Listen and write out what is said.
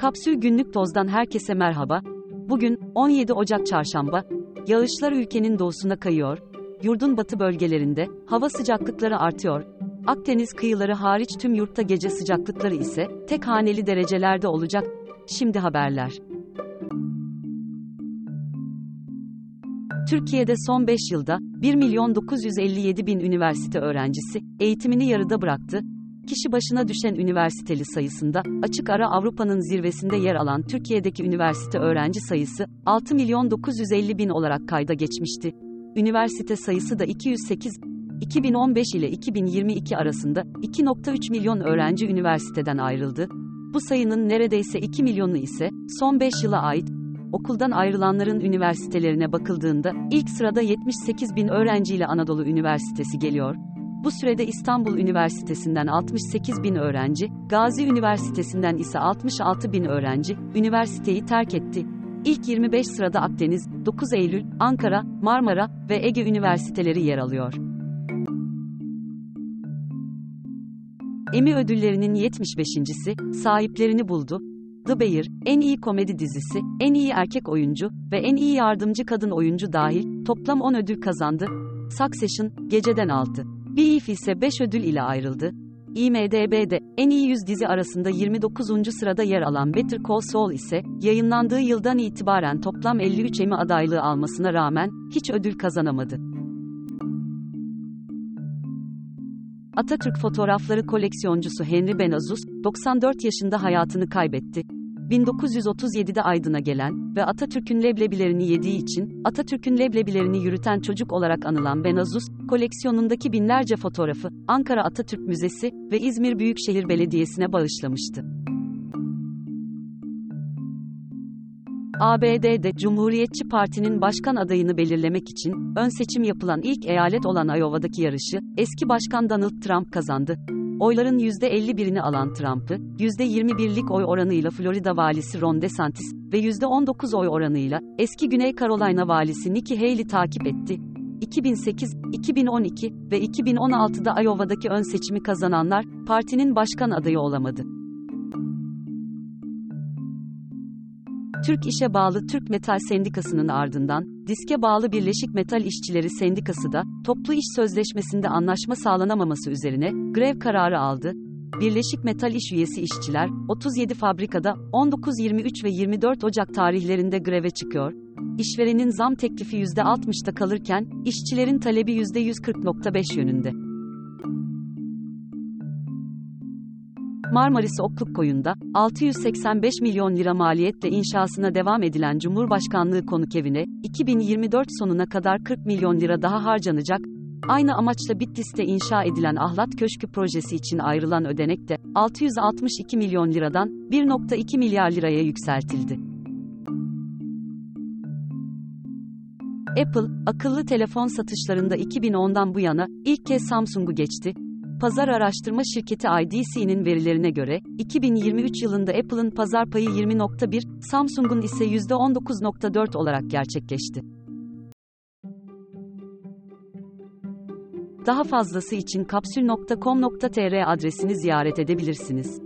Kapsül Günlük Toz'dan herkese merhaba. Bugün 17 Ocak Çarşamba. Yağışlar ülkenin doğusuna kayıyor. Yurdun batı bölgelerinde hava sıcaklıkları artıyor. Akdeniz kıyıları hariç tüm yurtta gece sıcaklıkları ise tek haneli derecelerde olacak. Şimdi haberler. Türkiye'de son 5 yılda 1 milyon 957 bin üniversite öğrencisi eğitimini yarıda bıraktı. Kişi başına düşen üniversiteli sayısında açık ara Avrupa'nın zirvesinde yer alan Türkiye'deki üniversite öğrenci sayısı 6 milyon 950 bin olarak kayda geçmişti. Üniversite sayısı da 208 2015 ile 2022 arasında 2.3 milyon öğrenci üniversiteden ayrıldı. Bu sayının neredeyse 2 milyonu ise son 5 yıla ait. Okuldan ayrılanların üniversitelerine bakıldığında ilk sırada 78 bin öğrenciyle Anadolu Üniversitesi geliyor. Bu sürede İstanbul Üniversitesi'nden 68 bin öğrenci, Gazi Üniversitesi'nden ise 66 bin öğrenci, üniversiteyi terk etti. İlk 25 sırada Akdeniz, 9 Eylül, Ankara, Marmara ve Ege Üniversiteleri yer alıyor. Emmy ödüllerinin 75.si sahiplerini buldu. The Bear, en iyi komedi dizisi, en iyi erkek oyuncu ve en iyi yardımcı kadın oyuncu dahil toplam 10 ödül kazandı. Succession, geceden 6. Beef ise 5 ödül ile ayrıldı. IMDB'de en iyi 100 dizi arasında 29. sırada yer alan Better Call Saul ise yayınlandığı yıldan itibaren toplam 53 Emmy adaylığı almasına rağmen hiç ödül kazanamadı. Atatürk fotoğrafları koleksiyoncusu Henry Benazus, 94 yaşında hayatını kaybetti. 1937'de Aydın'a gelen ve Atatürk'ün leblebilerini yediği için Atatürk'ün leblebilerini yürüten çocuk olarak anılan Benazus, koleksiyonundaki binlerce fotoğrafı Ankara Atatürk Müzesi ve İzmir Büyükşehir Belediyesi'ne bağışlamıştı. ABD'de Cumhuriyetçi Parti'nin başkan adayını belirlemek için ön seçim yapılan ilk eyalet olan Iowa'daki yarışı eski başkan Donald Trump kazandı. Oyların %51'ini alan Trump'ı, %21'lik oy oranıyla Florida valisi Ron DeSantis ve %19 oy oranıyla eski Güney Carolina valisi Nikki Haley takip etti. 2008, 2012 ve 2016'da Iowa'daki ön seçimi kazananlar partinin başkan adayı olamadı. Türk İş'e bağlı Türk Metal Sendikası'nın ardından, diske bağlı Birleşik Metal İşçileri Sendikası da, toplu iş sözleşmesinde anlaşma sağlanamaması üzerine, grev kararı aldı. Birleşik Metal İş üyesi işçiler, 37 fabrikada, 19, 23 ve 24 Ocak tarihlerinde greve çıkıyor. İşverenin zam teklifi %60'da kalırken, işçilerin talebi %140.5 yönünde. Marmaris Okluk Koyu'nda 685 milyon lira maliyetle inşasına devam edilen Cumhurbaşkanlığı konuk evine 2024 sonuna kadar 40 milyon lira daha harcanacak. Aynı amaçla Bitlis'te inşa edilen Ahlat Köşkü projesi için ayrılan ödenek de 662 milyon liradan 1.2 milyar liraya yükseltildi. Apple, akıllı telefon satışlarında 2010'dan bu yana ilk kez Samsung'u geçti. Pazar araştırma şirketi IDC'nin verilerine göre, 2023 yılında Apple'ın pazar payı 20.1, Samsung'un ise %19.4 olarak gerçekleşti. Daha fazlası için kapsül.com.tr adresini ziyaret edebilirsiniz.